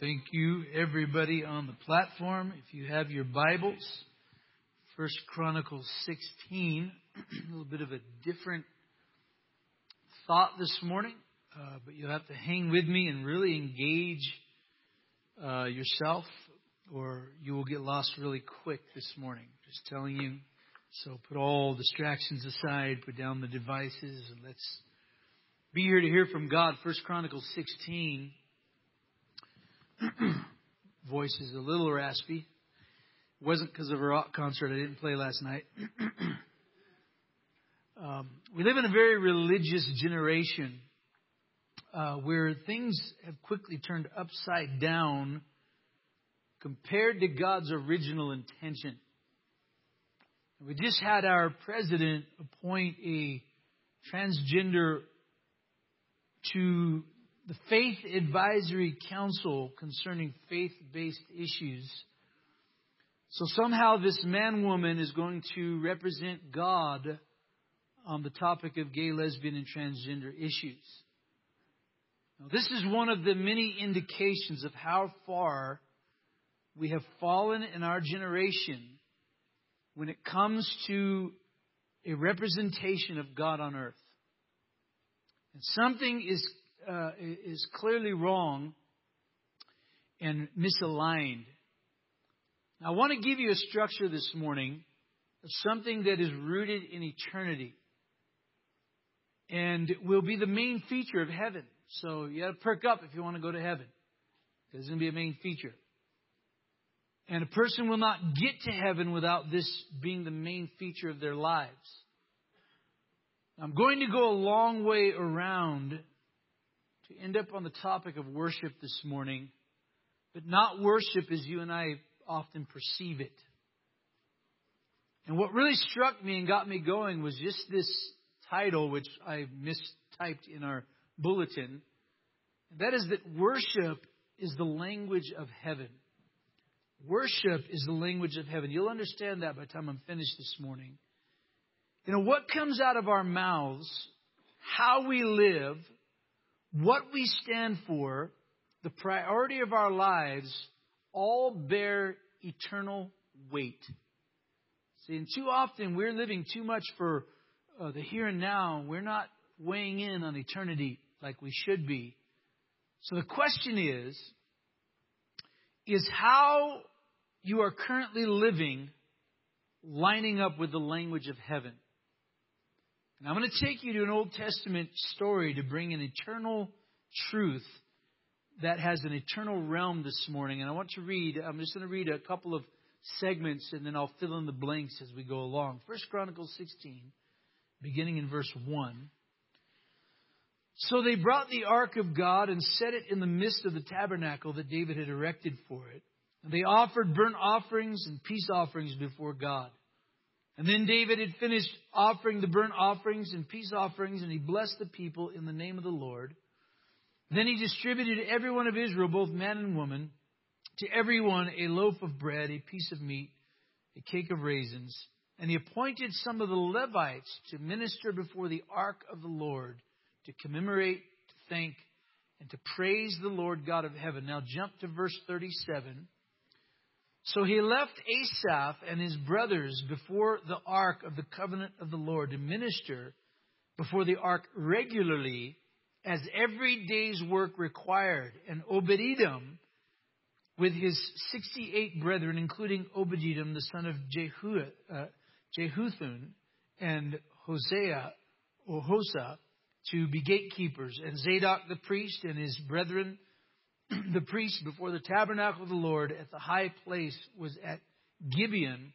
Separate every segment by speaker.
Speaker 1: Thank you, everybody on the platform. If you have your Bibles, First Chronicles 16, a little bit of a different thought this morning, uh, but you'll have to hang with me and really engage uh, yourself, or you will get lost really quick this morning. Just telling you. So put all distractions aside, put down the devices, and let's be here to hear from God. First Chronicles 16. Voice is a little raspy. It wasn't because of a rock concert I didn't play last night. um, we live in a very religious generation uh, where things have quickly turned upside down compared to God's original intention. We just had our president appoint a transgender to the Faith Advisory Council concerning faith based issues. So somehow this man woman is going to represent God on the topic of gay, lesbian, and transgender issues. Now, this is one of the many indications of how far we have fallen in our generation when it comes to a representation of God on earth. And something is, uh, is clearly wrong and misaligned. I want to give you a structure this morning of something that is rooted in eternity and will be the main feature of heaven. So you got to perk up if you want to go to heaven. Because it's going to be a main feature. And a person will not get to heaven without this being the main feature of their lives. I'm going to go a long way around to end up on the topic of worship this morning, but not worship as you and I often perceive it. And what really struck me and got me going was just this title, which I mistyped in our bulletin. And that is that worship is the language of heaven. Worship is the language of heaven. You'll understand that by the time I'm finished this morning. You know, what comes out of our mouths, how we live, what we stand for, the priority of our lives, all bear eternal weight. See, and too often we're living too much for uh, the here and now. We're not weighing in on eternity like we should be. So the question is, is how you are currently living lining up with the language of heaven? And I'm going to take you to an Old Testament story to bring an eternal truth that has an eternal realm this morning. And I want to read, I'm just going to read a couple of segments and then I'll fill in the blanks as we go along. First Chronicles 16, beginning in verse 1. So they brought the ark of God and set it in the midst of the tabernacle that David had erected for it. And they offered burnt offerings and peace offerings before God. And then David had finished offering the burnt offerings and peace offerings, and he blessed the people in the name of the Lord. Then he distributed to every one of Israel, both man and woman, to everyone a loaf of bread, a piece of meat, a cake of raisins. And he appointed some of the Levites to minister before the ark of the Lord, to commemorate, to thank, and to praise the Lord God of heaven. Now jump to verse 37. So he left Asaph and his brothers before the ark of the covenant of the Lord to minister before the ark regularly as every day's work required. And Obed-Edom, with his 68 brethren, including Obed-Edom, the son of Jehu, uh, Jehuthun, and Hosea, or Hosah, to be gatekeepers, and Zadok the priest and his brethren the priest before the tabernacle of the Lord at the high place was at Gibeon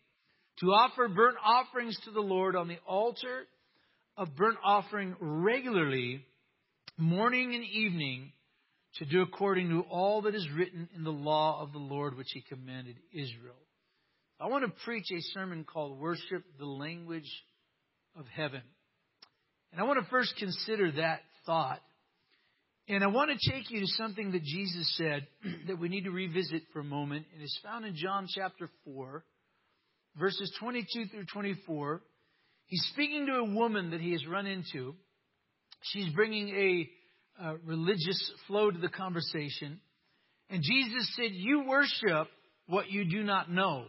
Speaker 1: to offer burnt offerings to the Lord on the altar of burnt offering regularly, morning and evening, to do according to all that is written in the law of the Lord which he commanded Israel. I want to preach a sermon called Worship the Language of Heaven. And I want to first consider that thought and I want to take you to something that Jesus said that we need to revisit for a moment. And it's found in John chapter 4, verses 22 through 24. He's speaking to a woman that he has run into. She's bringing a, a religious flow to the conversation. And Jesus said, You worship what you do not know.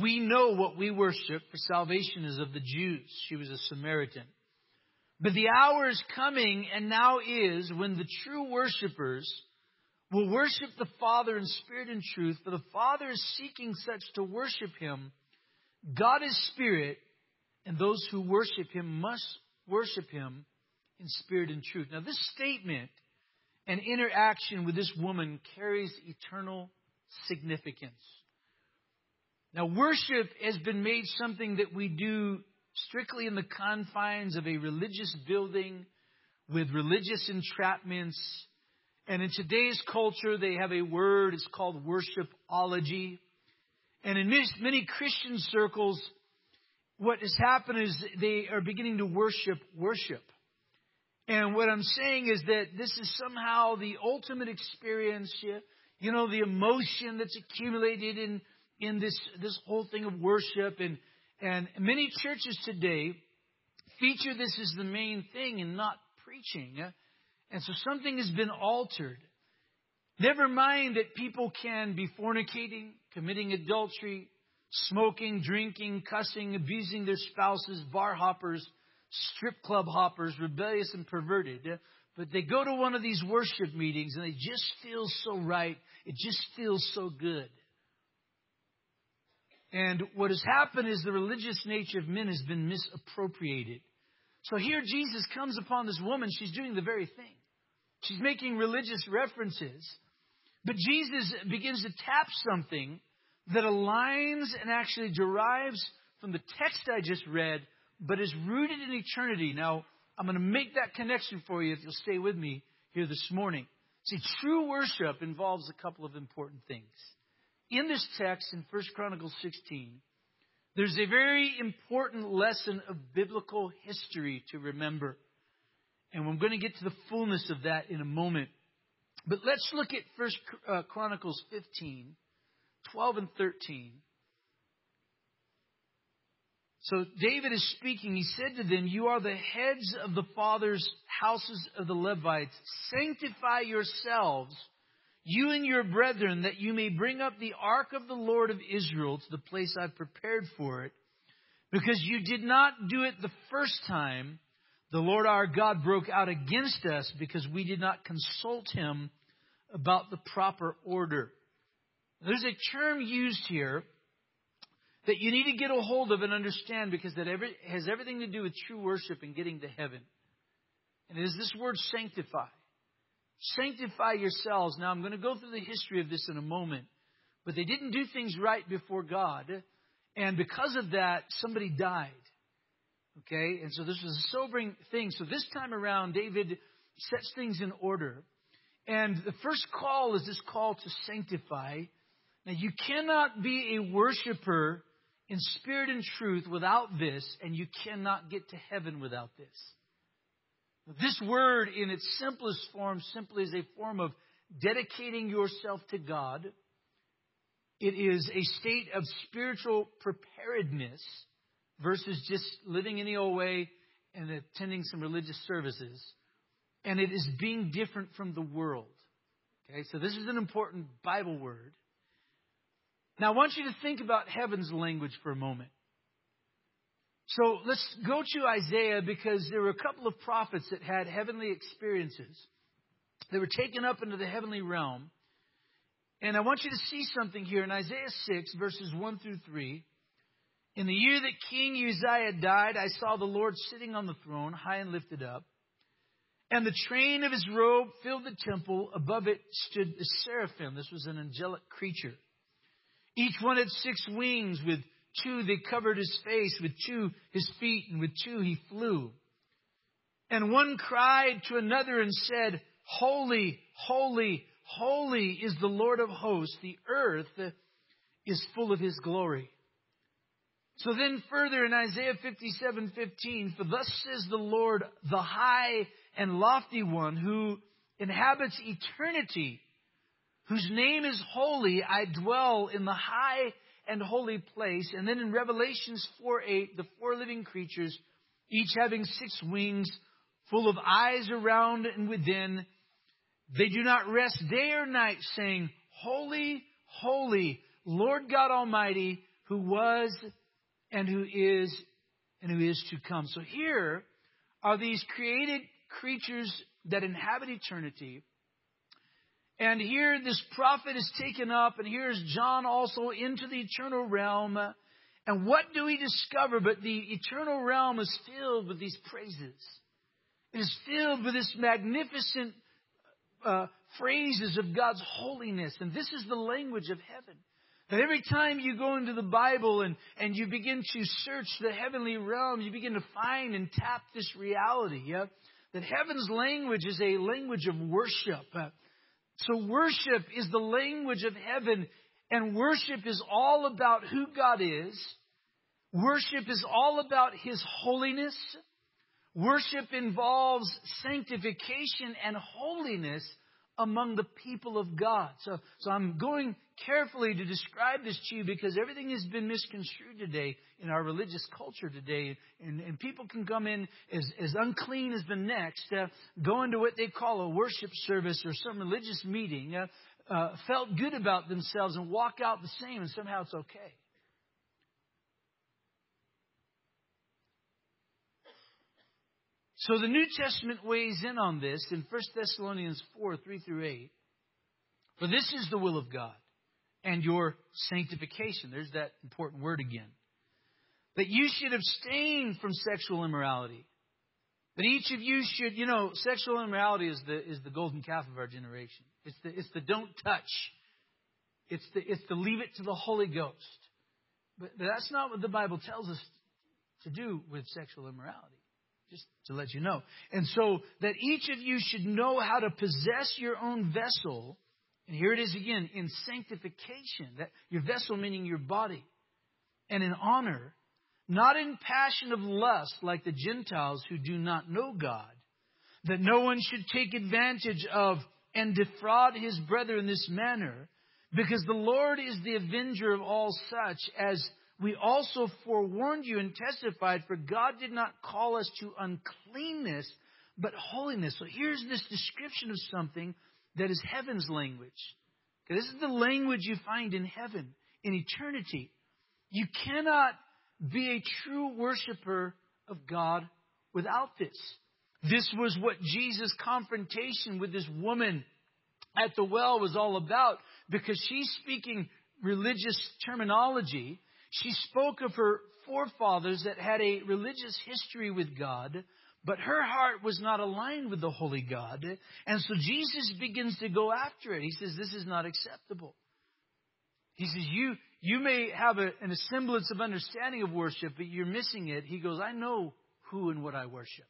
Speaker 1: We know what we worship, for salvation is of the Jews. She was a Samaritan. But the hour is coming, and now is, when the true worshippers will worship the Father in spirit and truth, for the Father is seeking such to worship him. God is spirit, and those who worship him must worship him in spirit and truth. Now, this statement and interaction with this woman carries eternal significance. Now, worship has been made something that we do strictly in the confines of a religious building with religious entrapments. And in today's culture, they have a word, it's called worshipology. And in many Christian circles, what has happened is they are beginning to worship worship. And what I'm saying is that this is somehow the ultimate experience, you know, the emotion that's accumulated in, in this, this whole thing of worship. And, and many churches today feature this as the main thing and not preaching. And so something has been altered. Never mind that people can be fornicating, committing adultery, smoking, drinking, cussing, abusing their spouses, bar hoppers, strip club hoppers, rebellious and perverted. But they go to one of these worship meetings and they just feel so right. It just feels so good. And what has happened is the religious nature of men has been misappropriated. So here Jesus comes upon this woman. She's doing the very thing. She's making religious references. But Jesus begins to tap something that aligns and actually derives from the text I just read, but is rooted in eternity. Now, I'm going to make that connection for you if you'll stay with me here this morning. See, true worship involves a couple of important things. In this text in 1 Chronicles 16, there's a very important lesson of biblical history to remember. And we're going to get to the fullness of that in a moment. But let's look at 1 uh, Chronicles 15, 12 and 13. So David is speaking. He said to them, You are the heads of the fathers' houses of the Levites. Sanctify yourselves, you and your brethren, that you may bring up the ark of the Lord of Israel to the place I've prepared for it. Because you did not do it the first time, the Lord our God broke out against us because we did not consult him about the proper order. There's a term used here that you need to get a hold of and understand because that every, has everything to do with true worship and getting to heaven. And it is this word sanctify. Sanctify yourselves. Now, I'm going to go through the history of this in a moment. But they didn't do things right before God. And because of that, somebody died. Okay? And so this was a sobering thing. So this time around, David sets things in order. And the first call is this call to sanctify. Now, you cannot be a worshiper in spirit and truth without this, and you cannot get to heaven without this. This word, in its simplest form, simply is a form of dedicating yourself to God. It is a state of spiritual preparedness versus just living any old way and attending some religious services. And it is being different from the world. Okay, so this is an important Bible word. Now, I want you to think about heaven's language for a moment. So let's go to Isaiah because there were a couple of prophets that had heavenly experiences. They were taken up into the heavenly realm. And I want you to see something here in Isaiah 6, verses 1 through 3. In the year that King Uzziah died, I saw the Lord sitting on the throne, high and lifted up. And the train of his robe filled the temple. Above it stood the seraphim. This was an angelic creature. Each one had six wings. With two they covered his face, with two his feet, and with two he flew. And one cried to another and said, Holy, holy, holy is the Lord of hosts. The earth is full of his glory. So then further in Isaiah 57:15, for thus says the Lord, the high and lofty one who inhabits eternity whose name is holy, I dwell in the high and holy place. And then in Revelations 4 8, the four living creatures, each having six wings, full of eyes around and within, They do not rest day or night, saying, Holy, holy, Lord God Almighty, who was and who is and who is to come. So here are these created creatures that inhabit eternity. And here this prophet is taken up, and here's John also into the eternal realm. And what do we discover? But the eternal realm is filled with these praises. It is filled with this magnificent uh, phrases of God's holiness. And this is the language of heaven. That every time you go into the Bible and, and you begin to search the heavenly realm, you begin to find and tap this reality. Yeah? That heaven's language is a language of worship. Uh, so worship is the language of heaven, and worship is all about who God is. Worship is all about His holiness. Worship involves sanctification and holiness among the people of God. So, so I'm going carefully to describe this to you because everything has been misconstrued today in our religious culture today. And, and people can come in as, as unclean as the next, uh, go into what they call a worship service or some religious meeting, uh, uh, felt good about themselves and walk out the same, and somehow it's okay. So the New Testament weighs in on this in 1 Thessalonians 4 3 through 8. For this is the will of God and your sanctification. There's that important word again. That you should abstain from sexual immorality. That each of you should, you know, sexual immorality is the, is the golden calf of our generation. It's the, it's the don't touch. It's the, it's the leave it to the Holy Ghost. But that's not what the Bible tells us to do with sexual immorality. Just to let you know. And so that each of you should know how to possess your own vessel. And here it is again in sanctification. That your vessel meaning your body. And in honor. Not in passion of lust like the Gentiles who do not know God. That no one should take advantage of and defraud his brother in this manner. Because the Lord is the avenger of all such as we also forewarned you and testified, for God did not call us to uncleanness, but holiness. So here's this description of something that is heaven's language. This is the language you find in heaven, in eternity. You cannot be a true worshiper of God without this. This was what Jesus' confrontation with this woman at the well was all about because she's speaking religious terminology she spoke of her forefathers that had a religious history with God, but her heart was not aligned with the Holy God. And so Jesus begins to go after it. He says, This is not acceptable. He says, You, you may have a, an semblance of understanding of worship, but you're missing it. He goes, I know who and what I worship.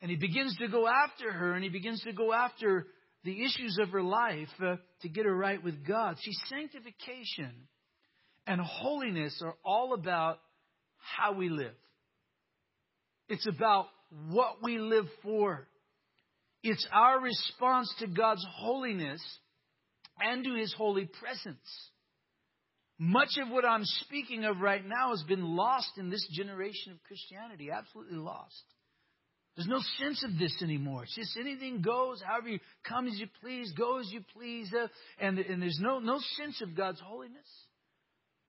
Speaker 1: And he begins to go after her, and he begins to go after the issues of her life uh, to get her right with God. See, sanctification and holiness are all about how we live. It's about what we live for. It's our response to God's holiness and to His holy presence. Much of what I'm speaking of right now has been lost in this generation of Christianity, absolutely lost. There's no sense of this anymore. It's just anything goes, however you come as you please, go as you please, uh, and, and there's no, no sense of God's holiness.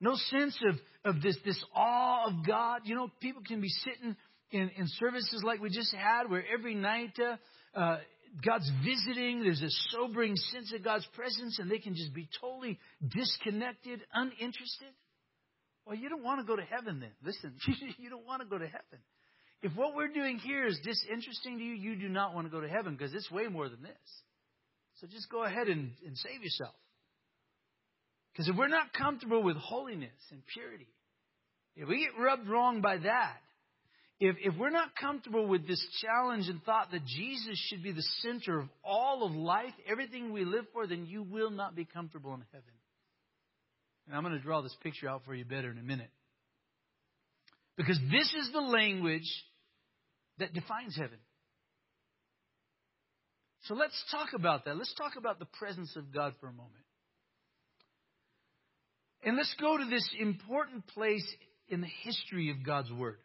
Speaker 1: No sense of, of this, this awe of God. You know, people can be sitting in, in services like we just had, where every night uh, uh, God's visiting, there's a sobering sense of God's presence, and they can just be totally disconnected, uninterested. Well, you don't want to go to heaven then. Listen, you don't want to go to heaven. If what we're doing here is disinteresting to you, you do not want to go to heaven because it's way more than this. So just go ahead and, and save yourself. Because if we're not comfortable with holiness and purity, if we get rubbed wrong by that, if, if we're not comfortable with this challenge and thought that Jesus should be the center of all of life, everything we live for, then you will not be comfortable in heaven. And I'm going to draw this picture out for you better in a minute. Because this is the language that defines heaven. So let's talk about that. Let's talk about the presence of God for a moment. And let's go to this important place in the history of God's Word.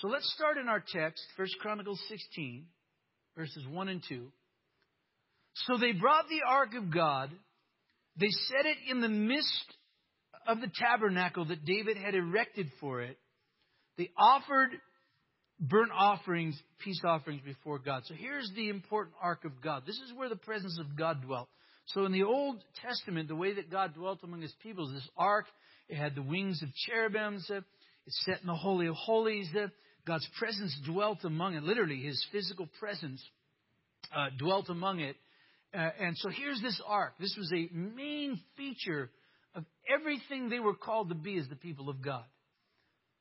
Speaker 1: So let's start in our text, 1 Chronicles 16, verses 1 and 2. So they brought the ark of God. They set it in the midst of the tabernacle that David had erected for it. They offered burnt offerings, peace offerings before God. So here's the important ark of God. This is where the presence of God dwelt. So in the Old Testament, the way that God dwelt among his people is this ark. It had the wings of cherubims. It's set in the Holy of Holies. God's presence dwelt among it. Literally, his physical presence uh, dwelt among it. Uh, and so here's this ark. This was a main feature of everything they were called to be as the people of God.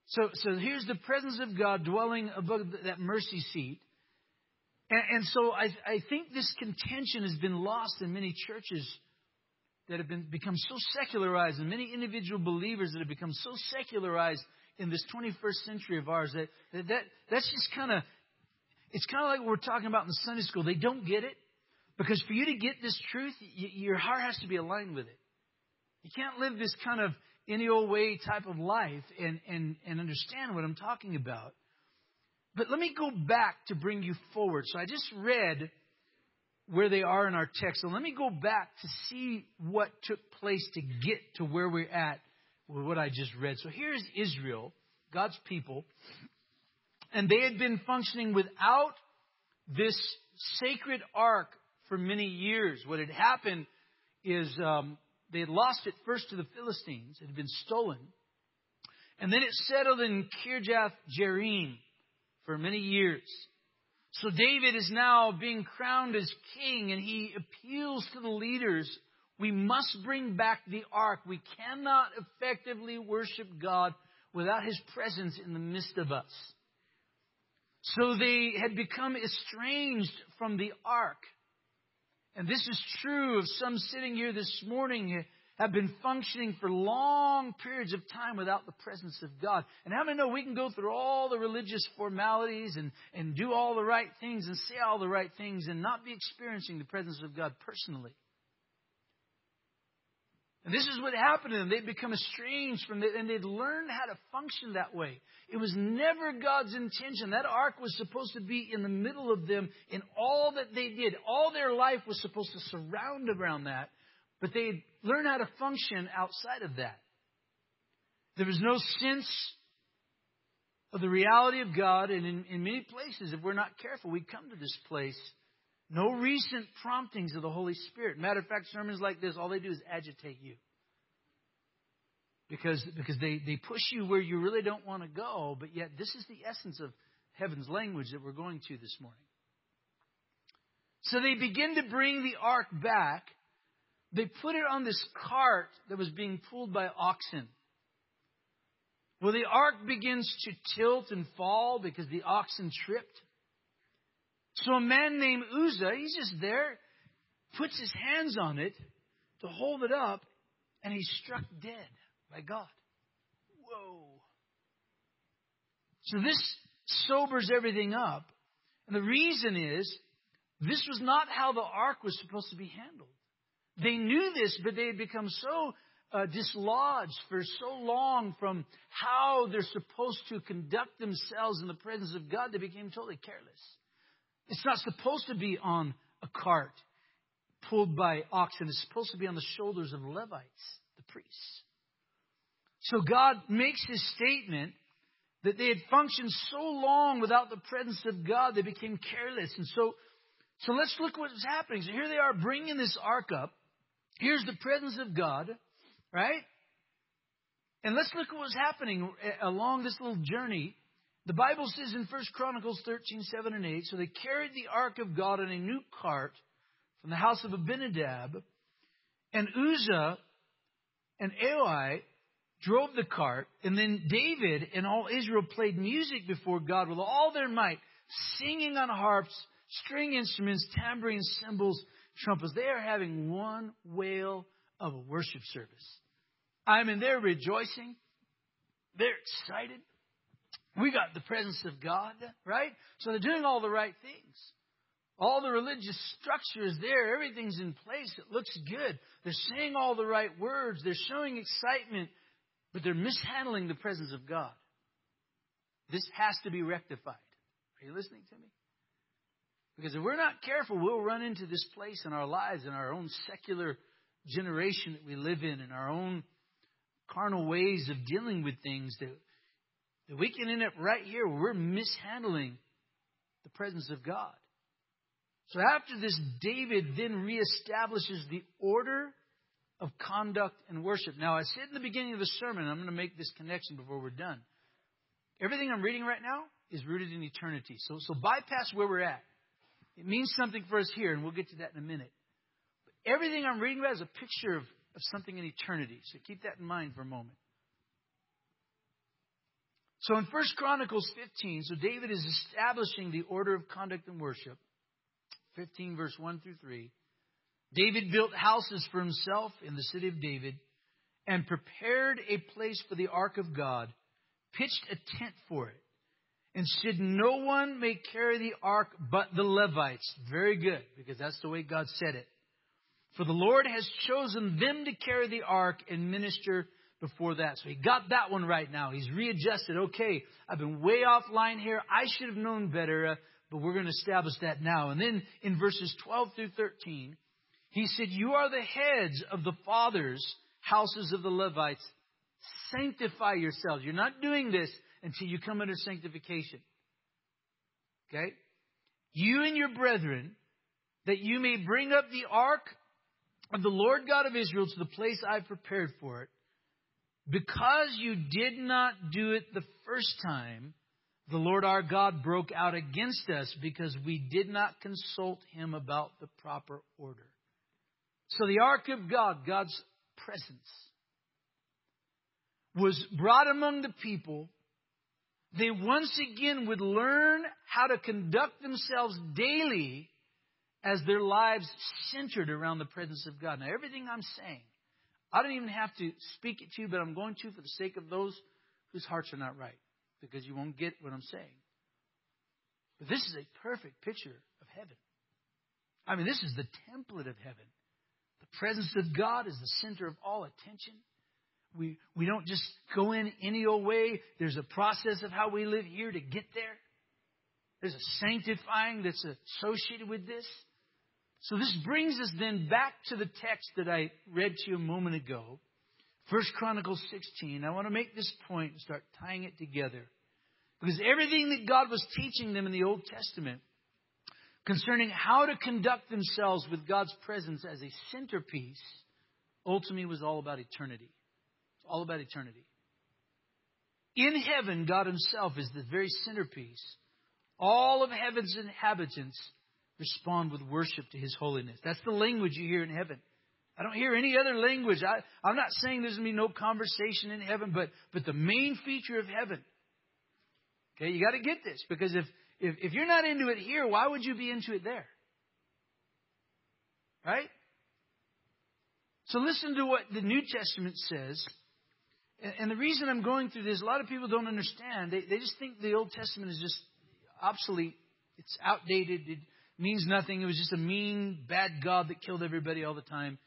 Speaker 1: So, so here's the presence of God dwelling above that mercy seat. And, and so I, I think this contention has been lost in many churches that have been, become so secularized, and many individual believers that have become so secularized in this 21st century of ours that, that, that that's just kind of it's kind of like what we're talking about in the Sunday school. They don't get it because for you to get this truth, y- your heart has to be aligned with it. You can't live this kind of any old way type of life and, and, and understand what I'm talking about. But let me go back to bring you forward. So I just read where they are in our text. So let me go back to see what took place to get to where we're at with what I just read. So here's Israel, God's people, and they had been functioning without this sacred ark for many years. What had happened is um, they had lost it first to the Philistines. It had been stolen. And then it settled in Kirjath Jearim for many years. So David is now being crowned as king and he appeals to the leaders. We must bring back the ark. We cannot effectively worship God without his presence in the midst of us. So they had become estranged from the ark. And this is true of some sitting here this morning have been functioning for long periods of time without the presence of God. And how many know we can go through all the religious formalities and, and do all the right things and say all the right things and not be experiencing the presence of God personally? And this is what happened to them. They'd become estranged from it, and they'd learned how to function that way. It was never God's intention. That ark was supposed to be in the middle of them in all that they did. All their life was supposed to surround around that, but they'd learn how to function outside of that. There was no sense of the reality of God, and in, in many places, if we're not careful, we come to this place no recent promptings of the Holy Spirit. Matter of fact, sermons like this, all they do is agitate you. Because, because they, they push you where you really don't want to go, but yet this is the essence of heaven's language that we're going to this morning. So they begin to bring the ark back. They put it on this cart that was being pulled by oxen. Well, the ark begins to tilt and fall because the oxen tripped. So a man named Uzzah, he's just there, puts his hands on it to hold it up, and he's struck dead by God. Whoa. So this sobers everything up. And the reason is, this was not how the ark was supposed to be handled. They knew this, but they had become so uh, dislodged for so long from how they're supposed to conduct themselves in the presence of God, they became totally careless. It's not supposed to be on a cart pulled by oxen. It's supposed to be on the shoulders of Levites, the priests. So God makes his statement that they had functioned so long without the presence of God, they became careless. And so, so let's look what's happening. So here they are bringing this ark up. Here's the presence of God, right? And let's look at what's happening eh, along this little journey the Bible says in 1 Chronicles 13, 7 and 8, so they carried the ark of God in a new cart from the house of Abinadab, and Uzzah and Ahio drove the cart, and then David and all Israel played music before God with all their might, singing on harps, string instruments, tambourines, cymbals, trumpets. They are having one whale of a worship service. I mean, they're rejoicing. They're excited. We got the presence of God, right? So they're doing all the right things. All the religious structure is there. Everything's in place. It looks good. They're saying all the right words. They're showing excitement, but they're mishandling the presence of God. This has to be rectified. Are you listening to me? Because if we're not careful, we'll run into this place in our lives, in our own secular generation that we live in, in our own carnal ways of dealing with things that, that we can end up right here where we're mishandling the presence of God. So after this, David then reestablishes the order of conduct and worship. Now, I said in the beginning of the sermon, I'm going to make this connection before we're done. Everything I'm reading right now is rooted in eternity. So, so bypass where we're at. It means something for us here, and we'll get to that in a minute. But everything I'm reading about is a picture of, of something in eternity. So keep that in mind for a moment. So in 1 Chronicles 15, so David is establishing the order of conduct and worship. 15 verse 1 through 3. David built houses for himself in the city of David and prepared a place for the ark of God, pitched a tent for it, and said, No one may carry the ark but the Levites. Very good, because that's the way God said it. For the Lord has chosen them to carry the ark and minister before that. So he got that one right now. He's readjusted. Okay, I've been way offline here. I should have known better, uh, but we're going to establish that now. And then in verses 12 through 13, he said, You are the heads of the fathers' houses of the Levites. Sanctify yourselves. You're not doing this until you come under sanctification. Okay? You and your brethren, that you may bring up the ark of the Lord God of Israel to the place I've prepared for it. Because you did not do it the first time, the Lord our God broke out against us because we did not consult him about the proper order. So the ark of God, God's presence, was brought among the people. They once again would learn how to conduct themselves daily as their lives centered around the presence of God. Now, everything I'm saying, I don't even have to speak it to you, but I'm going to for the sake of those whose hearts are not right, because you won't get what I'm saying. But this is a perfect picture of heaven. I mean, this is the template of heaven. The presence of God is the center of all attention. We, we don't just go in any old way. There's a process of how we live here to get there. There's a sanctifying that's associated with this. So this brings us then back to the text that I read to you a moment ago. First Chronicles 16. I want to make this point and start tying it together. Because everything that God was teaching them in the Old Testament concerning how to conduct themselves with God's presence as a centerpiece ultimately was all about eternity. It's all about eternity. In heaven, God Himself is the very centerpiece. All of heaven's inhabitants respond with worship to His holiness. That's the language you hear in heaven. I don't hear any other language. I, I'm not saying there's going to be no conversation in heaven, but, but the main feature of heaven, okay, you got to get this because if, if, if you're not into it here, why would you be into it there? Right? So listen to what the New Testament says. And the reason I'm going through this, a lot of people don't understand. They, they just think the Old Testament is just obsolete. It's outdated. Means nothing. It was just a mean, bad God that killed everybody all the time.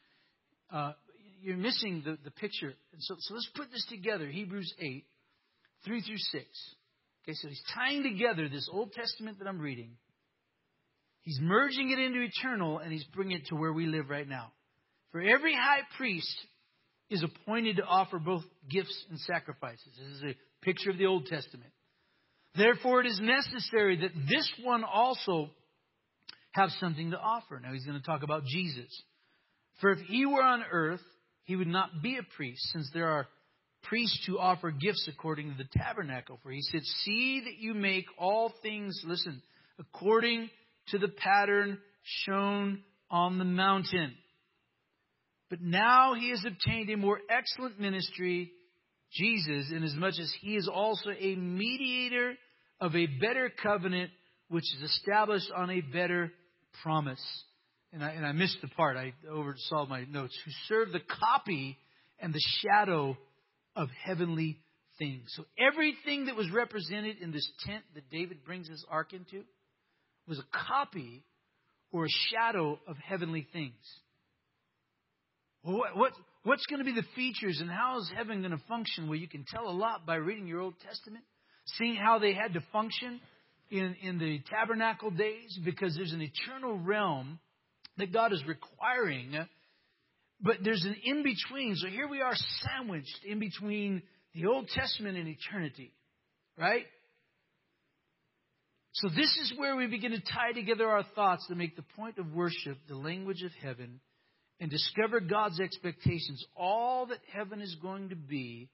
Speaker 1: Uh, you're missing the, the picture. So, so let's put this together. Hebrews 8, 3 through 6. Okay, so he's tying together this Old Testament that I'm reading. He's merging it into eternal, and he's bringing it to where we live right now. For every high priest is appointed to offer both gifts and sacrifices. This is a picture of the Old Testament. Therefore, it is necessary that this one also have something to offer. Now, he's going to talk about Jesus. For if he were on earth, he would not be a priest, since there are priests who offer gifts according to the tabernacle. For he said, See that you make all things, listen, according to the pattern shown on the mountain. But now he has obtained a more excellent ministry, Jesus, inasmuch as he is also a mediator of a better covenant, which is established on a better promise. And I, and I missed the part, I oversaw my notes, who serve the copy and the shadow of heavenly things. So everything that was represented in this tent that David brings his ark into was a copy or a shadow of heavenly things. What, what, what's going to be the features and how is heaven going to function? Well, you can tell a lot by reading your Old Testament, seeing how they had to function in, in the tabernacle days because there's an eternal realm that God is requiring, but there's an in between. So here we are sandwiched in between the Old Testament and eternity, right? So this is where we begin to tie together our thoughts to make the point of worship the language of heaven and discover God's expectations. All that heaven is going to be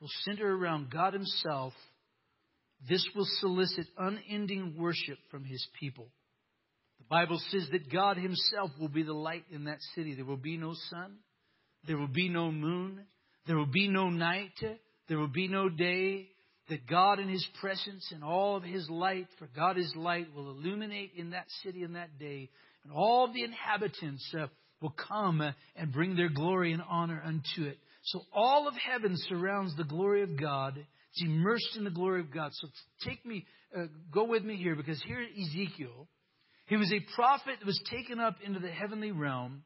Speaker 1: will center around God Himself. This will solicit unending worship from His people. The Bible says that God Himself will be the light in that city. There will be no sun, there will be no moon, there will be no night, there will be no day. That God in His presence and all of His light, for God is light, will illuminate in that city in that day. And all the inhabitants uh, will come uh, and bring their glory and honor unto it. So all of heaven surrounds the glory of God. It's immersed in the glory of God. So take me, uh, go with me here, because here Ezekiel, he was a prophet that was taken up into the heavenly realm.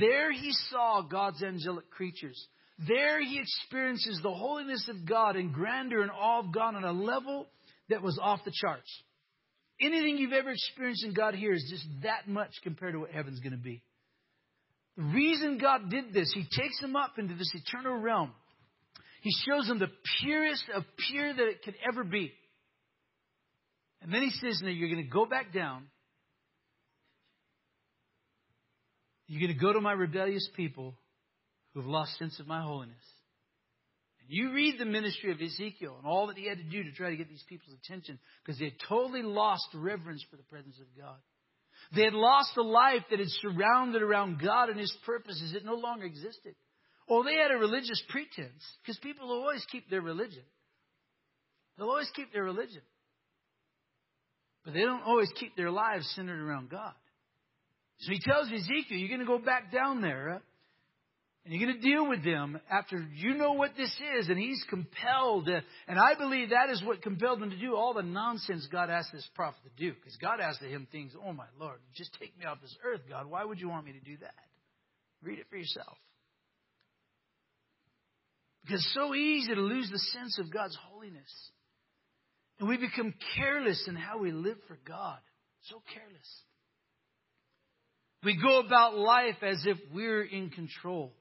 Speaker 1: There he saw God's angelic creatures. There he experiences the holiness of God and grandeur and awe of God on a level that was off the charts. Anything you've ever experienced in God here is just that much compared to what heaven's going to be. The reason God did this, He takes them up into this eternal realm. He shows them the purest of pure that it could ever be. And then He says, Now you're going to go back down. You're going to go to my rebellious people who have lost sense of my holiness. And you read the ministry of Ezekiel and all that he had to do to try to get these people's attention because they had totally lost reverence for the presence of God. They had lost a life that had surrounded around God and His purposes. It no longer existed. Or they had a religious pretense, because people always keep their religion. They'll always keep their religion. But they don't always keep their lives centered around God. So he tells Ezekiel, you're going to go back down there. Uh, and you're going to deal with them after you know what this is. And he's compelled. And I believe that is what compelled him to do all the nonsense God asked this prophet to do. Because God asked him things, oh my Lord, just take me off this earth, God. Why would you want me to do that? Read it for yourself. Because it's so easy to lose the sense of God's holiness. And we become careless in how we live for God. So careless. We go about life as if we're in control.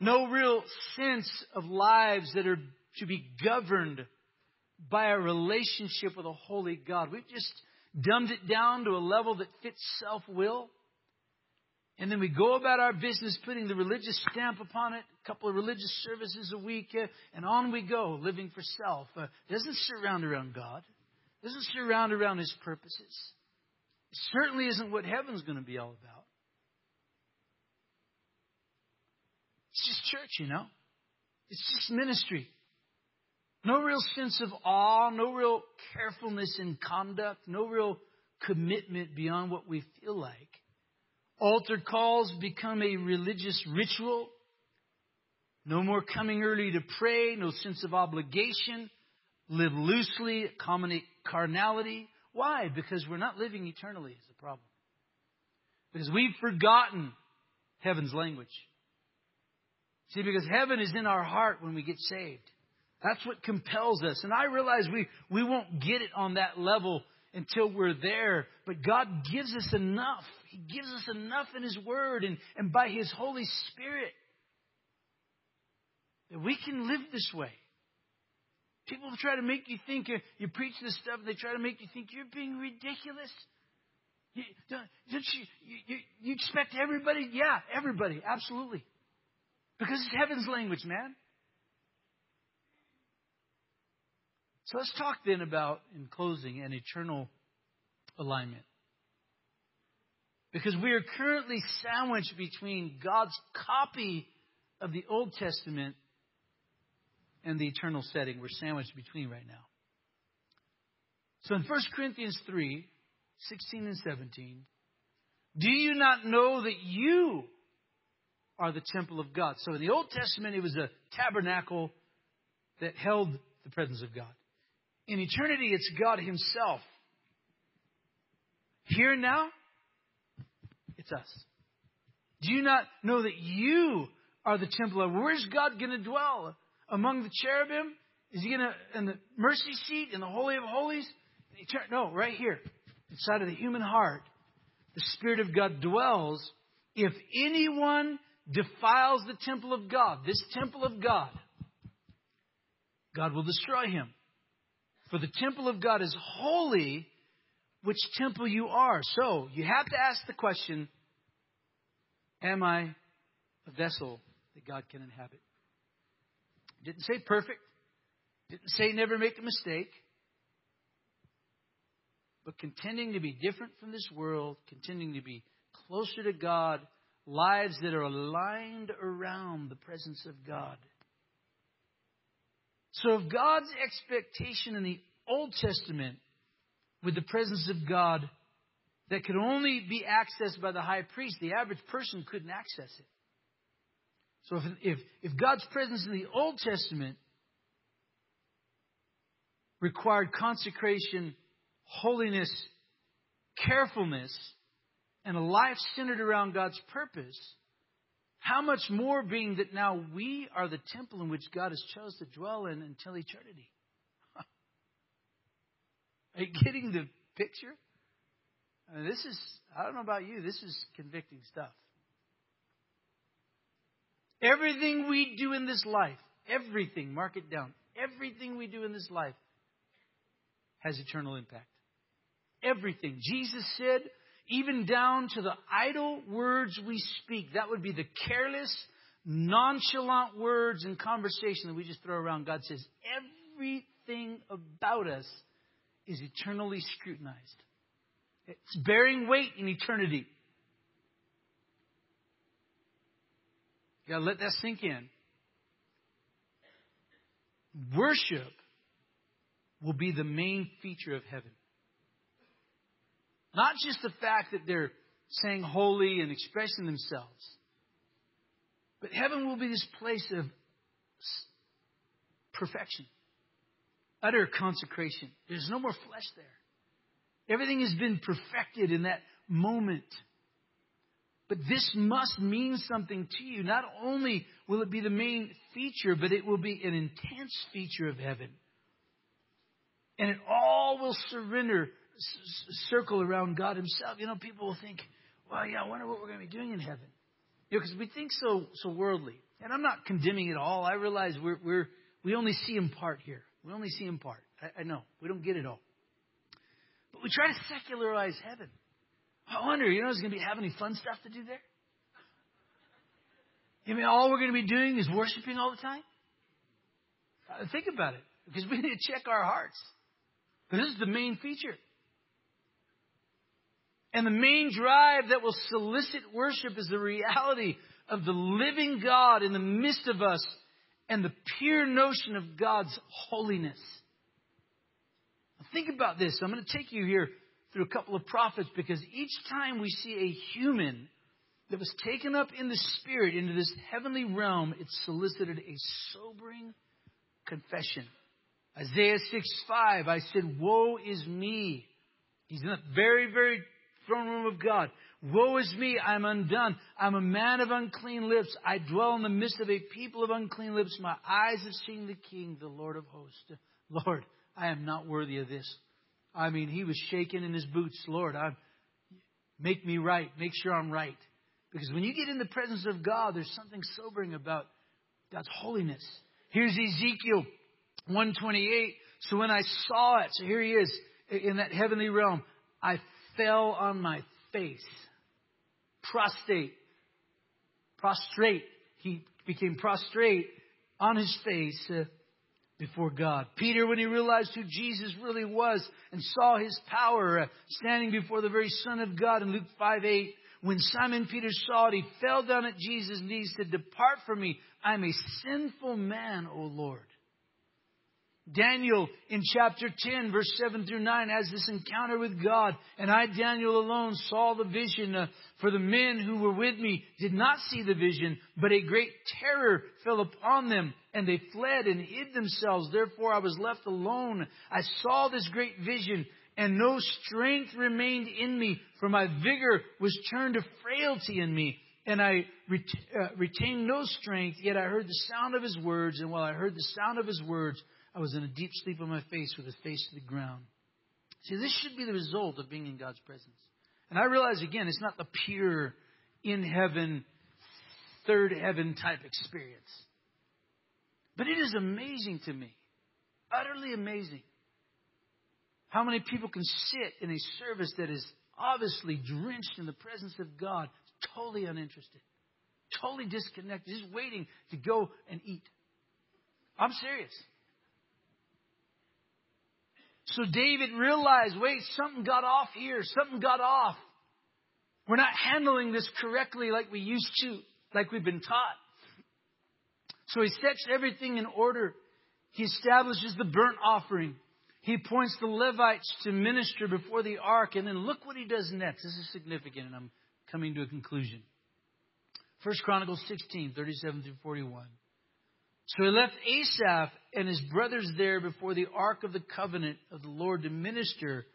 Speaker 1: No real sense of lives that are to be governed by a relationship with a holy God. We've just dumbed it down to a level that fits self will. And then we go about our business putting the religious stamp upon it, a couple of religious services a week, uh, and on we go, living for self. Uh, doesn't surround around God, doesn't surround around His purposes. It certainly isn't what heaven's going to be all about. It's just church, you know. It's just ministry. No real sense of awe, no real carefulness in conduct, no real commitment beyond what we feel like. Altar calls become a religious ritual. No more coming early to pray, no sense of obligation. Live loosely, carnality. Why? Because we're not living eternally is the problem. Because we've forgotten heaven's language. See, because heaven is in our heart when we get saved. That's what compels us. And I realize we, we won't get it on that level until we're there. But God gives us enough. He gives us enough in His Word and, and by His Holy Spirit that we can live this way. People try to make you think you, preach this stuff, they try to make you think you're being ridiculous. You, don't, don't you, you, you expect everybody? Yeah, everybody, absolutely. Because it's heaven's language, man. So let's talk then about, in closing, an eternal alignment. Because we are currently sandwiched between God's copy of the Old Testament and the eternal setting. We're sandwiched between right now. So in 1 Corinthians 3 16 and 17, do you not know that you are the temple of God. So in the Old Testament, it was a tabernacle that held the presence of God. In eternity, it's God Himself. Here now, it's us. Do you not know that you are the temple of where's God going to dwell? Among the cherubim? Is he going to in the mercy seat in the holy of holies? No, right here, inside of the human heart, the Spirit of God dwells. If anyone defiles the temple of God, this temple of God, God will destroy him. For the temple of God is holy, which temple you are. So you have to ask the question Am I a vessel that God can inhabit? Didn't say perfect, didn't say never make a mistake, but contending to be different from this world, contending to be closer to God, lives that are aligned around the presence of God. So, if God's expectation in the Old Testament with the presence of God that could only be accessed by the high priest, the average person couldn't access it. So, if, if, if God's presence in the Old Testament required consecration, holiness, carefulness, and a life centered around God's purpose, how much more being that now we are the temple in which God has chosen to dwell in until eternity? Are you getting the picture? I mean, this is, I don't know about you, this is convicting stuff. Everything we do in this life, everything, mark it down, everything we do in this life has eternal impact. Everything. Jesus said, even down to the idle words we speak, that would be the careless, nonchalant words and conversation that we just throw around. God says, everything about us is eternally scrutinized. It's bearing weight in eternity. You gotta let that sink in. Worship will be the main feature of heaven. Not just the fact that they're saying holy and expressing themselves, but heaven will be this place of perfection, utter consecration. There's no more flesh there. Everything has been perfected in that moment. But this must mean something to you. Not only will it be the main feature, but it will be an intense feature of heaven. And it all will surrender, circle around God Himself. You know, people will think, well, yeah, I wonder what we're going to be doing in heaven. You know, because we think so, so worldly. And I'm not condemning it all. I realize we're, we're, we only see in part here. We only see in part. I, I know. We don't get it all. But we try to secularize heaven. I wonder, you know, is going to be having any fun stuff to do there? You mean all we're going to be doing is worshiping all the time? Uh, think about it, because we need to check our hearts. But this is the main feature. And the main drive that will solicit worship is the reality of the living God in the midst of us and the pure notion of God's holiness. Now think about this. I'm going to take you here through a couple of prophets because each time we see a human that was taken up in the spirit into this heavenly realm, it solicited a sobering confession. Isaiah 6 5, I said, Woe is me. He's in the very, very throne room of God. Woe is me, I'm undone. I'm a man of unclean lips. I dwell in the midst of a people of unclean lips. My eyes have seen the King, the Lord of hosts. Lord, I am not worthy of this. I mean, he was shaking in his boots. Lord, I, make me right. Make sure I'm right. Because when you get in the presence of God, there's something sobering about God's holiness. Here's Ezekiel 128. So when I saw it, so here he is in that heavenly realm, I fell on my face. Prostrate. Prostrate. He became prostrate on his face. Uh, before God. Peter, when he realized who Jesus really was and saw his power uh, standing before the very Son of God in Luke 5 8, when Simon Peter saw it, he fell down at Jesus' knees said, Depart from me. I'm a sinful man, O Lord. Daniel in chapter 10, verse 7 through 9, has this encounter with God. And I, Daniel alone, saw the vision. Uh, for the men who were with me did not see the vision, but a great terror fell upon them, and they fled and hid themselves. Therefore I was left alone. I saw this great vision, and no strength remained in me, for my vigor was turned to frailty in me and I ret- uh, retained no strength, yet I heard the sound of his words, and while I heard the sound of his words, I was in a deep sleep on my face with his face to the ground. See, this should be the result of being in God's presence. And I realize, again, it's not the pure in heaven, third heaven type experience. But it is amazing to me, utterly amazing, how many people can sit in a service that is obviously drenched in the presence of God, totally uninterested, totally disconnected, just waiting to go and eat. I'm serious. So David realized, wait, something got off here. Something got off. We're not handling this correctly like we used to, like we've been taught. So he sets everything in order. He establishes the burnt offering. He appoints the Levites to minister before the ark. And then look what he does next. This is significant, and I'm coming to a conclusion. First Chronicles 16, 37 through 41. So he left Asaph and his brothers there before the ark of the covenant of the Lord to minister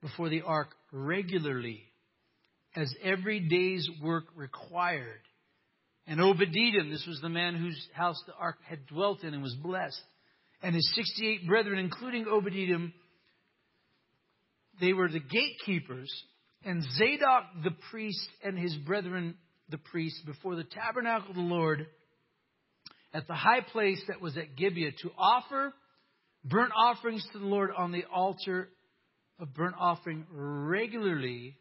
Speaker 1: before the ark regularly, as every day's work required. And Obed-Edom, this was the man whose house the ark had dwelt in and was blessed, and his 68 brethren, including Obed-Edom, they were the gatekeepers, and Zadok the priest and his brethren the priests before the tabernacle of the Lord at the high place that was at Gibeon to offer burnt offerings to the Lord on the altar of burnt offering regularly,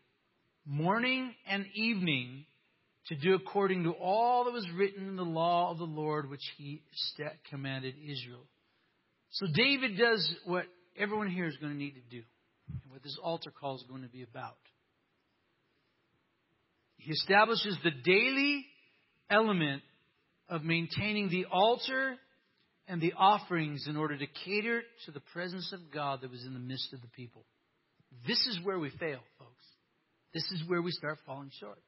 Speaker 1: morning and evening, to do according to all that was written in the law of the Lord which he commanded Israel. So David does what everyone here is going to need to do, and what this altar call is going to be about. He establishes the daily element of maintaining the altar and the offerings in order to cater to the presence of God that was in the midst of the people. This is where we fail, folks. This is where we start falling short.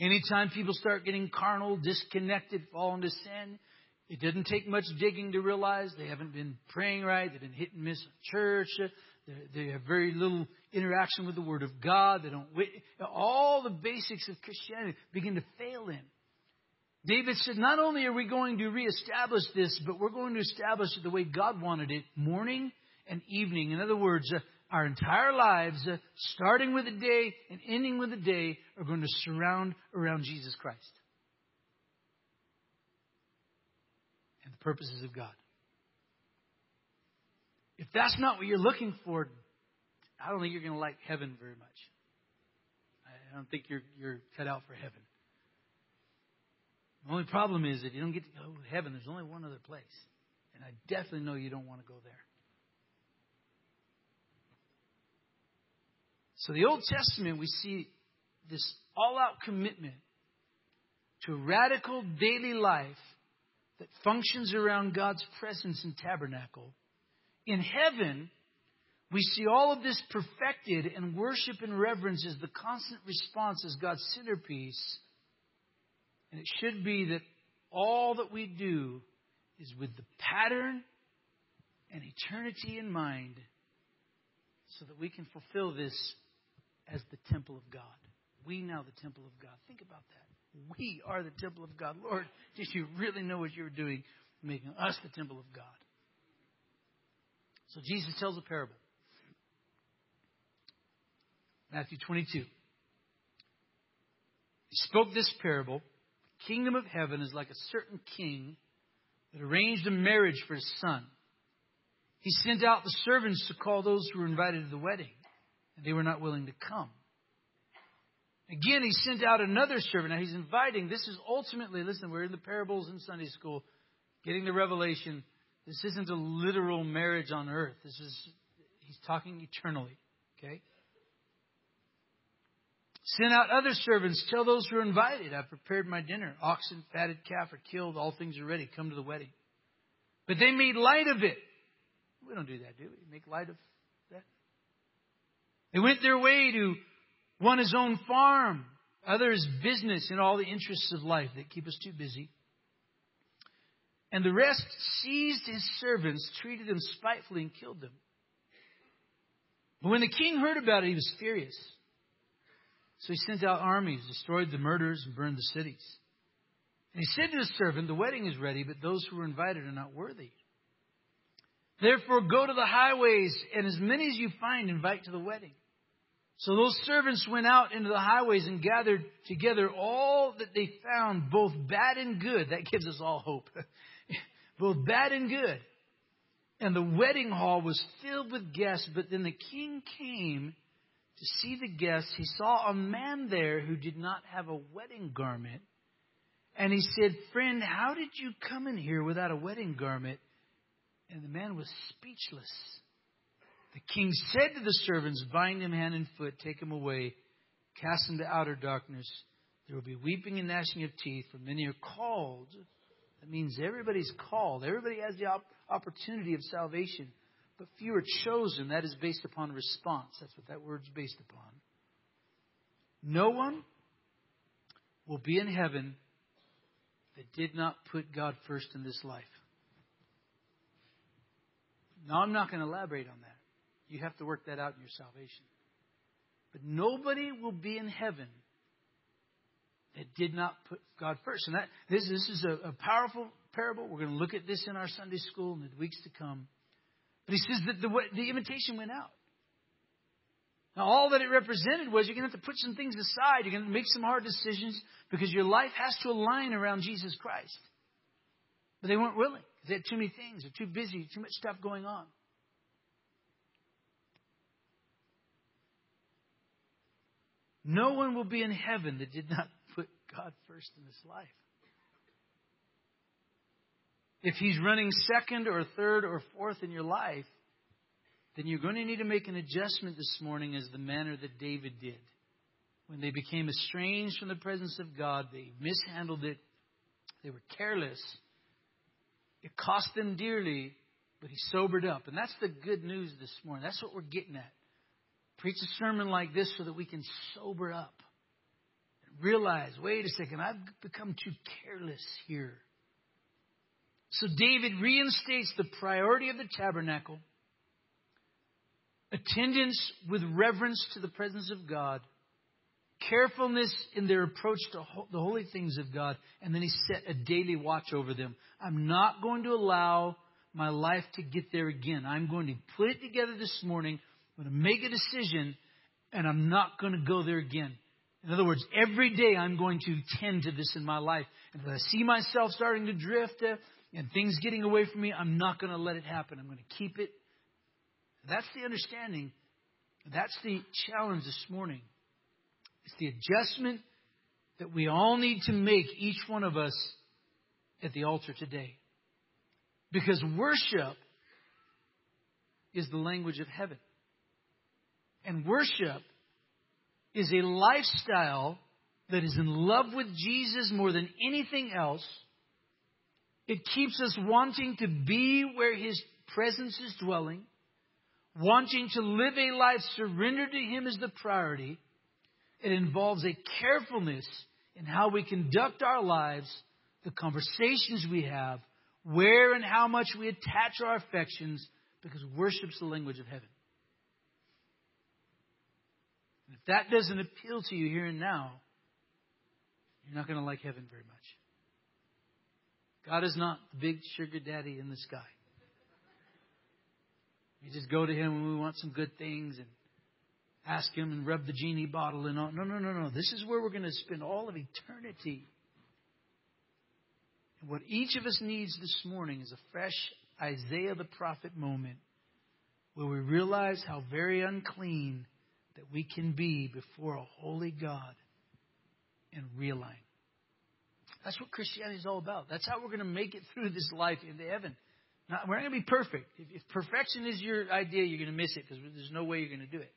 Speaker 1: Anytime people start getting carnal, disconnected, fall into sin, it doesn't take much digging to realize they haven't been praying right, they've been hit and miss church, uh, they have very little interaction with the Word of God, they don't, all the basics of Christianity begin to fail in. David said, not only are we going to reestablish this, but we're going to establish it the way God wanted it, morning and evening. In other words, uh, our entire lives, uh, starting with the day and ending with the day, are going to surround around Jesus Christ and the purposes of God. If that's not what you're looking for, I don't think you're going to like heaven very much. I don't think you're, you're cut out for heaven. The only problem is if you don't get to go to heaven, there's only one other place. And I definitely know you don't want to go there. So the Old Testament, we see this all out commitment to radical daily life that functions around God's presence and tabernacle. In heaven, we see all of this perfected, and worship and reverence is the constant response as God's centerpiece and it should be that all that we do is with the pattern and eternity in mind so that we can fulfill this as the temple of God. We now the temple of God. Think about that. We are the temple of God. Lord, did you really know what you were doing, making us the temple of God? So Jesus tells a parable. Matthew 22. He spoke this parable kingdom of heaven is like a certain king that arranged a marriage for his son. He sent out the servants to call those who were invited to the wedding, and they were not willing to come. Again, he sent out another servant. Now he's inviting. This is ultimately, listen, we're in the parables in Sunday school, getting the revelation. This isn't a literal marriage on earth. This is, he's talking eternally. Okay? Send out other servants. Tell those who are invited, I've prepared my dinner. Oxen, fatted calf are killed. All things are ready. Come to the wedding. But they made light of it. We don't do that, do we? Make light of that. They went their way to one his own farm, others business, and all the interests of life that keep us too busy. And the rest seized his servants, treated them spitefully, and killed them. But when the king heard about it, he was furious. So he sent out armies, destroyed the murderers, and burned the cities. And he said to his servant, The wedding is ready, but those who were invited are not worthy. Therefore, go to the highways, and as many as you find, invite to the wedding. So those servants went out into the highways and gathered together all that they found, both bad and good. That gives us all hope. both bad and good. And the wedding hall was filled with guests, but then the king came to see the guests. He saw a man there who did not have a wedding garment. And he said, Friend, how did you come in here without a wedding garment? And the man was speechless. The king said to the servants, Bind him hand and foot, take him away, cast him to outer darkness. There will be weeping and gnashing of teeth, for many are called. That means everybody's called. Everybody has the op- opportunity of salvation, but few are chosen. That is based upon response. That's what that word's based upon. No one will be in heaven that did not put God first in this life. Now, I'm not going to elaborate on that. You have to work that out in your salvation. But nobody will be in heaven that did not put God first. And that this, this is a, a powerful parable. We're going to look at this in our Sunday school in the weeks to come. But he says that the, the invitation went out. Now, all that it represented was you're going to have to put some things aside. You're going to make some hard decisions because your life has to align around Jesus Christ. But they weren't willing. They had too many things. They're too busy, too much stuff going on. No one will be in heaven that did not put God first in this life. If He's running second or third or fourth in your life, then you're going to need to make an adjustment this morning as the manner that David did. When they became estranged from the presence of God, they mishandled it, they were careless. It cost them dearly, but he sobered up. And that's the good news this morning. That's what we're getting at preach a sermon like this so that we can sober up realize wait a second, I've become too careless here. So David reinstates the priority of the tabernacle, attendance with reverence to the presence of God, carefulness in their approach to the holy things of God, and then he set a daily watch over them. I'm not going to allow my life to get there again. I'm going to put it together this morning I'm going to make a decision and I'm not going to go there again. In other words, every day I'm going to tend to this in my life. And if I see myself starting to drift uh, and things getting away from me, I'm not going to let it happen. I'm going to keep it. That's the understanding. That's the challenge this morning. It's the adjustment that we all need to make, each one of us, at the altar today. Because worship is the language of heaven. And worship is a lifestyle that is in love with Jesus more than anything else. It keeps us wanting to be where His presence is dwelling, wanting to live a life surrendered to Him as the priority. It involves a carefulness in how we conduct our lives, the conversations we have, where and how much we attach our affections, because worship's the language of heaven. If that doesn't appeal to you here and now, you're not going to like heaven very much. God is not the big sugar daddy in the sky. We just go to Him when we want some good things and ask Him and rub the genie bottle and all. No, no, no, no. This is where we're going to spend all of eternity. And what each of us needs this morning is a fresh Isaiah the prophet moment where we realize how very unclean that we can be before a holy God and realign. That's what Christianity is all about. That's how we're going to make it through this life into heaven. We're not going to be perfect. If, if perfection is your idea, you're going to miss it because there's no way you're going to do it.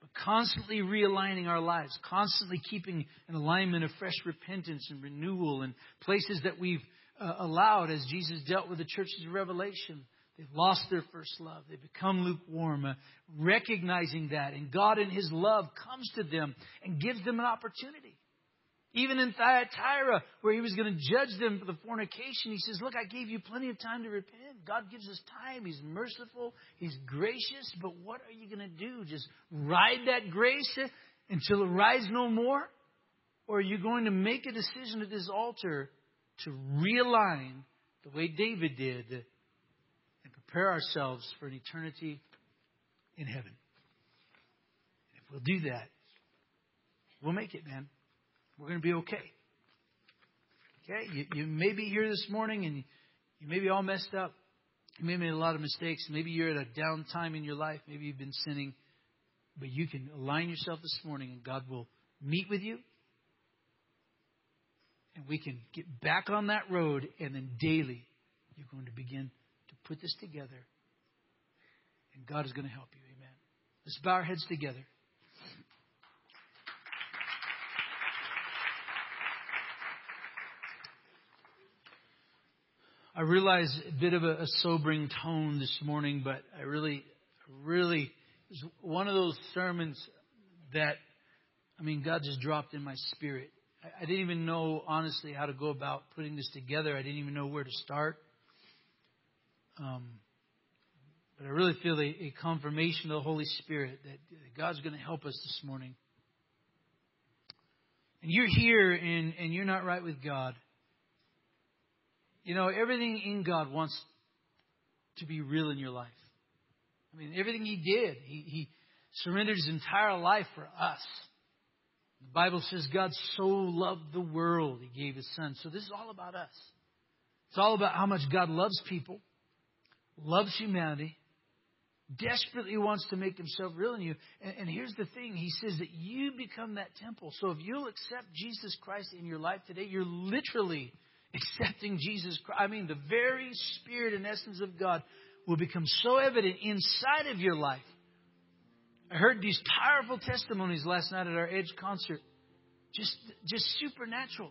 Speaker 1: But constantly realigning our lives, constantly keeping an alignment of fresh repentance and renewal and places that we've uh, allowed as Jesus dealt with the churches of Revelation They've lost their first love. They've become lukewarm, uh, recognizing that. And God, in His love, comes to them and gives them an opportunity. Even in Thyatira, where He was going to judge them for the fornication, He says, Look, I gave you plenty of time to repent. God gives us time. He's merciful. He's gracious. But what are you going to do? Just ride that grace until it rides no more? Or are you going to make a decision at this altar to realign the way David did? And prepare ourselves for an eternity in heaven. If we'll do that, we'll make it, man. We're going to be okay. Okay? You, you may be here this morning and you may be all messed up. You may have made a lot of mistakes. Maybe you're at a down time in your life. Maybe you've been sinning. But you can align yourself this morning and God will meet with you. And we can get back on that road and then daily you're going to begin to put this together. And God is going to help you. Amen. Let's bow our heads together. I realize a bit of a, a sobering tone this morning, but I really, really, it's one of those sermons that, I mean, God just dropped in my spirit. I, I didn't even know, honestly, how to go about putting this together. I didn't even know where to start. Um, but I really feel a, a confirmation of the Holy Spirit that God's going to help us this morning. And you're here and, and you're not right with God. You know, everything in God wants to be real in your life. I mean, everything He did, He, he surrendered His entire life for us. The Bible says God so loved the world, He gave His Son. So this is all about us. It's all about how much God loves people, loves humanity, desperately wants to make Himself real in you. And, and here's the thing He says that you become that temple. So if you'll accept Jesus Christ in your life today, you're literally accepting Jesus Christ, I mean, the very spirit and essence of God will become so evident inside of your life. I heard these powerful testimonies last night at our Edge concert. Just, just supernatural.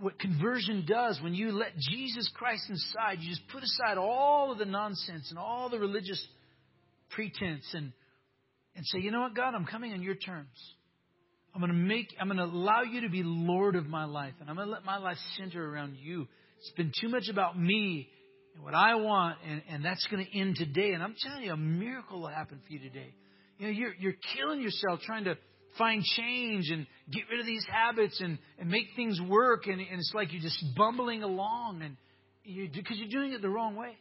Speaker 1: What conversion does when you let Jesus Christ inside, you just put aside all of the nonsense and all the religious pretense and, and say, you know what, God, I'm coming on your terms. I'm going to make, I'm going to allow you to be Lord of my life, and I'm going to let my life center around you. It's been too much about me and what I want, and, and that's going to end today. And I'm telling you, a miracle will happen for you today. You know, you're, you're killing yourself trying to find change and get rid of these habits and, and make things work, and, and it's like you're just bumbling along, and you because you're doing it the wrong way.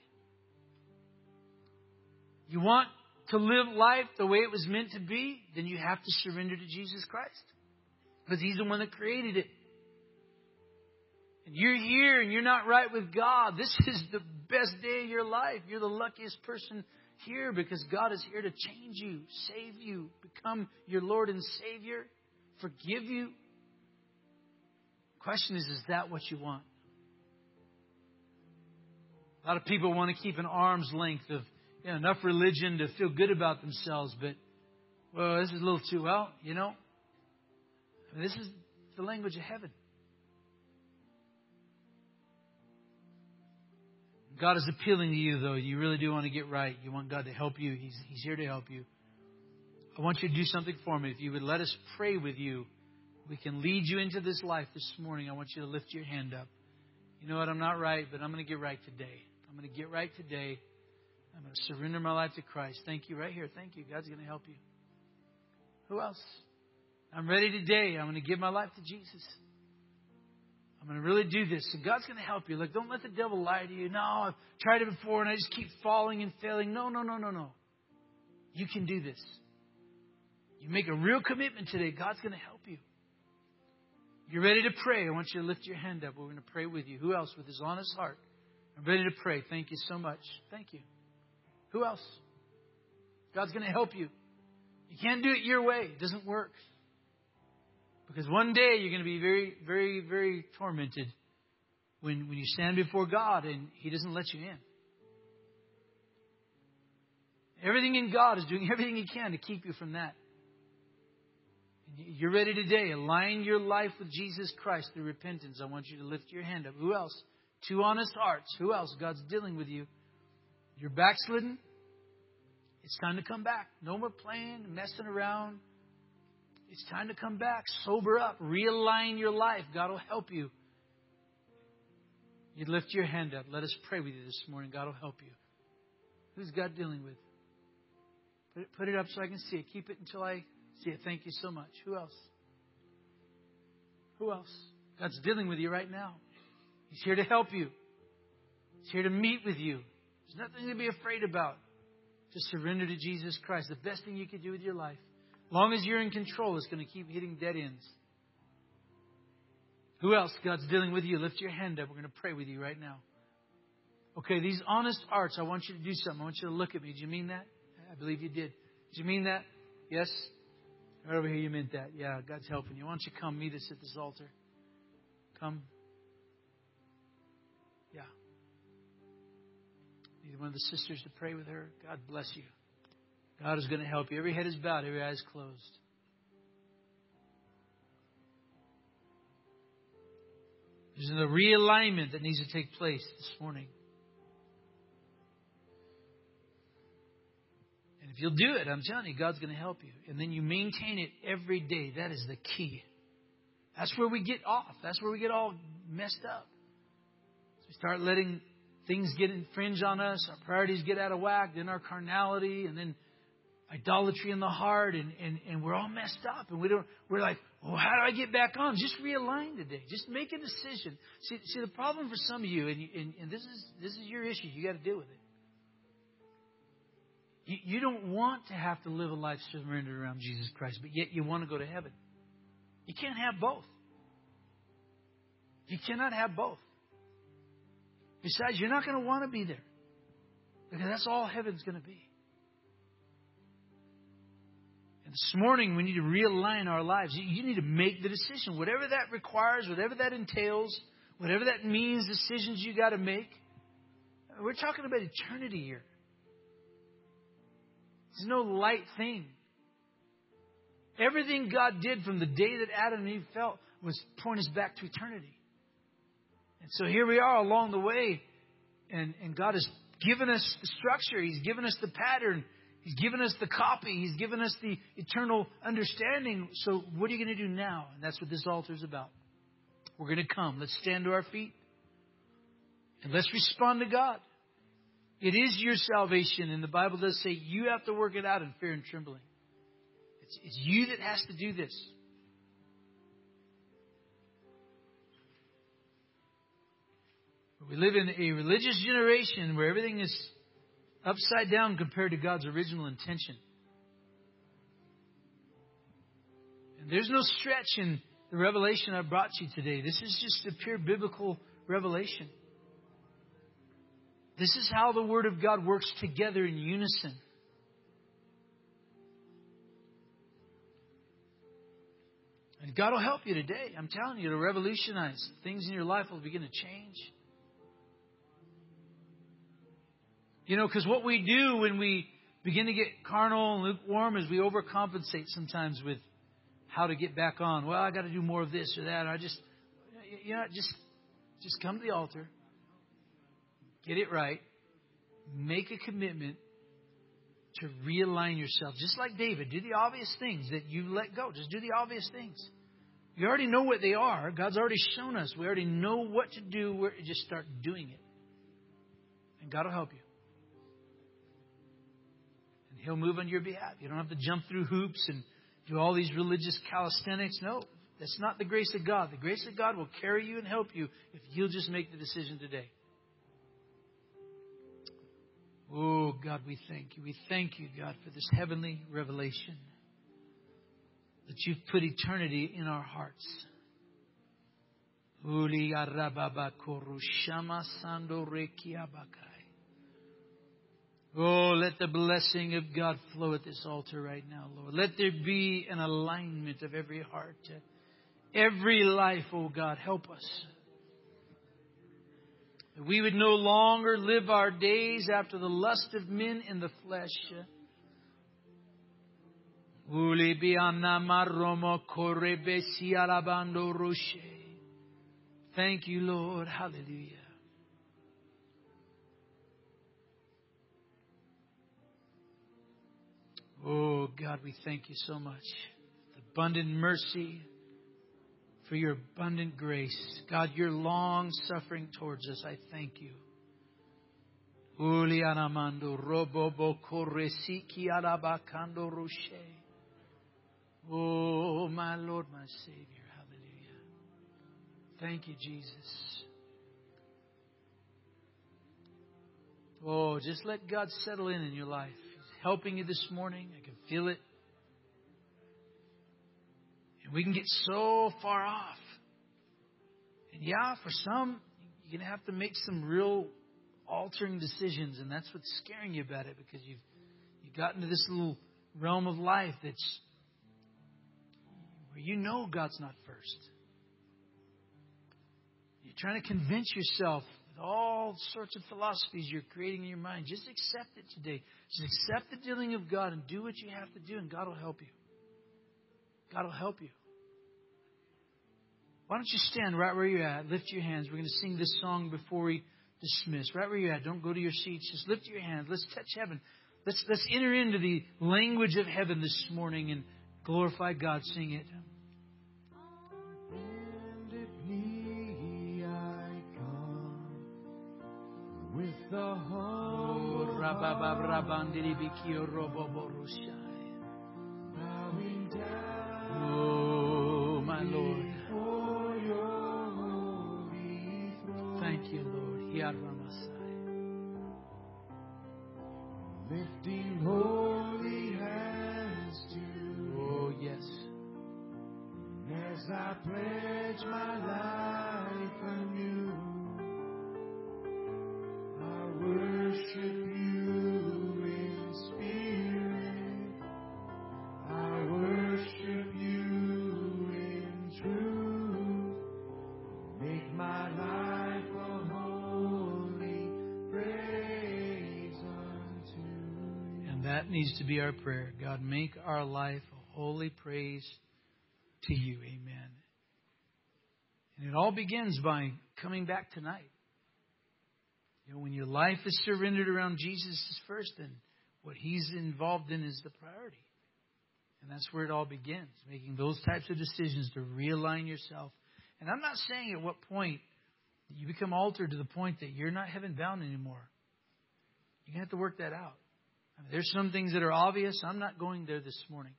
Speaker 1: You want to live life the way it was meant to be, then you have to surrender to Jesus Christ. Because He's the one that created it. And you're here and you're not right with God. This is the best day of your life. You're the luckiest person here because God is here to change you, save you, become your Lord and Savior, forgive you. Question is, is that what you want? A lot of people want to keep an arm's length of you know, enough religion to feel good about themselves, but, well, this is a little too, well, you know, this is the language of heaven. God is appealing to you, though. You really do want to get right. You want God to help you. He's, he's here to help you. I want you to do something for me. If you would let us pray with you, we can lead you into this life this morning. I want you to lift your hand up. You know what? I'm not right, but I'm going to get right today. I'm going to get right today. I'm going to surrender my life to Christ. Thank you right here. Thank you. God's going to help you. Who else? I'm ready today. I'm going to give my life to Jesus. I'm going to really do this. And God's going to help you. Like, don't let the devil lie to you. No, I've tried it before and I just keep falling and failing. No, no, no, no, no. You can do this. You make a real commitment today. God's going to help you. You're ready to pray. I want you to lift your hand up. We're going to pray with you. Who else with his honest heart? I'm ready to pray. Thank you so much. Thank you. Who else? God's going to help you. You can't do it your way. It doesn't work. Because one day you're going to be very, very, very tormented when, when you stand before God and He doesn't let you in. Everything in God is doing everything He can to keep you from that. You're ready today. Align your life with Jesus Christ through repentance. I want you to lift your hand up. Who else? Two honest hearts. Who else? God's dealing with you. You're backslidden. It's time to come back. No more playing, messing around. It's time to come back. Sober up. Realign your life. God will help you. You lift your hand up. Let us pray with you this morning. God will help you. Who's God dealing with? Put it, put it up so I can see it. Keep it until I see it. Thank you so much. Who else? Who else? God's dealing with you right now. He's here to help you. He's here to meet with you. There's nothing to be afraid about. Just surrender to Jesus Christ. The best thing you could do with your life. As long as you're in control, it's going to keep hitting dead ends. Who else God's dealing with you? Lift your hand up. We're going to pray with you right now. Okay, these honest hearts, I want you to do something. I want you to look at me. Did you mean that? I believe you did. Did you mean that? Yes? Right over here, you meant that. Yeah, God's helping you. Why don't you come meet us at this altar? Come. Need one of the sisters to pray with her. God bless you. God is going to help you. Every head is bowed, every eye is closed. There's a realignment that needs to take place this morning. And if you'll do it, I'm telling you, God's going to help you. And then you maintain it every day. That is the key. That's where we get off. That's where we get all messed up. So we start letting things get infringed on us, our priorities get out of whack, then our carnality, and then idolatry in the heart, and, and, and we're all messed up. And we don't, we're like, well, how do I get back on? Just realign today. Just make a decision. See, see the problem for some of you, and, and, and this is this is your issue. You got to deal with it. You, you don't want to have to live a life surrendered around Jesus Christ, but yet you want to go to heaven. You can't have both. You cannot have both. Besides, you're not going to want to be there because that's all heaven's going to be. And this morning, we need to realign our lives. You need to make the decision. Whatever that requires, whatever that entails, whatever that means, decisions you got to make. We're talking about eternity here. It's no light thing. Everything God did from the day that Adam and Eve fell was pointing us back to eternity. And so here we are along the way, and, and God has given us the structure. He's given us the pattern. He's given us the copy. He's given us the eternal understanding. So what are you going to do now? And that's what this altar is about. We're going to come. Let's stand to our feet. And let's respond to God. It is your salvation. And the Bible does say you have to work it out in fear and trembling. It's, it's you that has to do this. We live in a religious generation where everything is upside down compared to God's original intention. And there's no stretch in the revelation I brought you today. This is just a pure biblical revelation. This is how the Word of God works together in unison. And God will help you today. I'm telling you, to revolutionize. Things in your life will begin to change. You know, because what we do when we begin to get carnal and lukewarm is we overcompensate sometimes with how to get back on. Well, I got to do more of this or that. I just, you know, just, just come to the altar, get it right, make a commitment to realign yourself. Just like David, do the obvious things that you let go. Just do the obvious things. You already know what they are. God's already shown us. We already know what to do. We're, just start doing it. And God will help you. He'll move on your behalf. You don't have to jump through hoops and do all these religious calisthenics. No, that's not the grace of God. The grace of God will carry you and help you if you'll just make the decision today. Oh, God, we thank you. We thank you, God, for this heavenly revelation that you've put eternity in our hearts. Oh, let the blessing of God flow at this altar right now, Lord. Let there be an alignment of every heart, every life, oh God. Help us. That we would no longer live our days after the lust of men in the flesh. Thank you, Lord. Hallelujah. Oh, God, we thank you so much. Abundant mercy, for your abundant grace. God, your long suffering towards us, I thank you. Oh, my Lord, my Savior. Hallelujah. Thank you, Jesus. Oh, just let God settle in in your life. Helping you this morning. I can feel it. And we can get so far off. And yeah, for some, you're going to have to make some real altering decisions, and that's what's scaring you about it because you've you've gotten to this little realm of life that's where you know God's not first. You're trying to convince yourself with all sorts of philosophies you're creating in your mind. Just accept it today. Just accept the dealing of God and do what you have to do, and God will help you. God will help you. Why don't you stand right where you're at? Lift your hands. We're going to sing this song before we dismiss. Right where you're at. Don't go to your seats. Just lift your hands. Let's touch heaven. Let's, let's enter into the language of heaven this morning and glorify God. Sing it.
Speaker 2: With the
Speaker 1: Oh,
Speaker 2: whole bowing down
Speaker 1: Oh, my Lord.
Speaker 2: before your holy throne,
Speaker 1: Thank you, Lord. Yaramasai.
Speaker 2: To
Speaker 1: be our prayer. God, make our life a holy praise to you. Amen. And it all begins by coming back tonight. You know, when your life is surrendered around Jesus first, then what he's involved in is the priority. And that's where it all begins, making those types of decisions to realign yourself. And I'm not saying at what point you become altered to the point that you're not heaven bound anymore. You're going to have to work that out. There's some things that are obvious. I'm not going there this morning.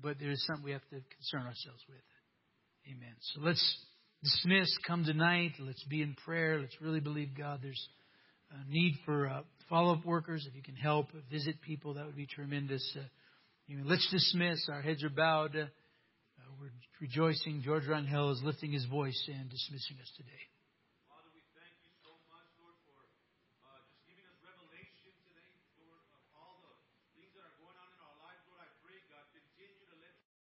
Speaker 1: But there's something we have to concern ourselves with. Amen. So let's dismiss, come tonight. Let's be in prayer. Let's really believe God. There's a need for uh, follow up workers. If you can help visit people, that would be tremendous. Uh, let's dismiss. Our heads are bowed. Uh, we're rejoicing. George Rangel is lifting his voice and dismissing us today.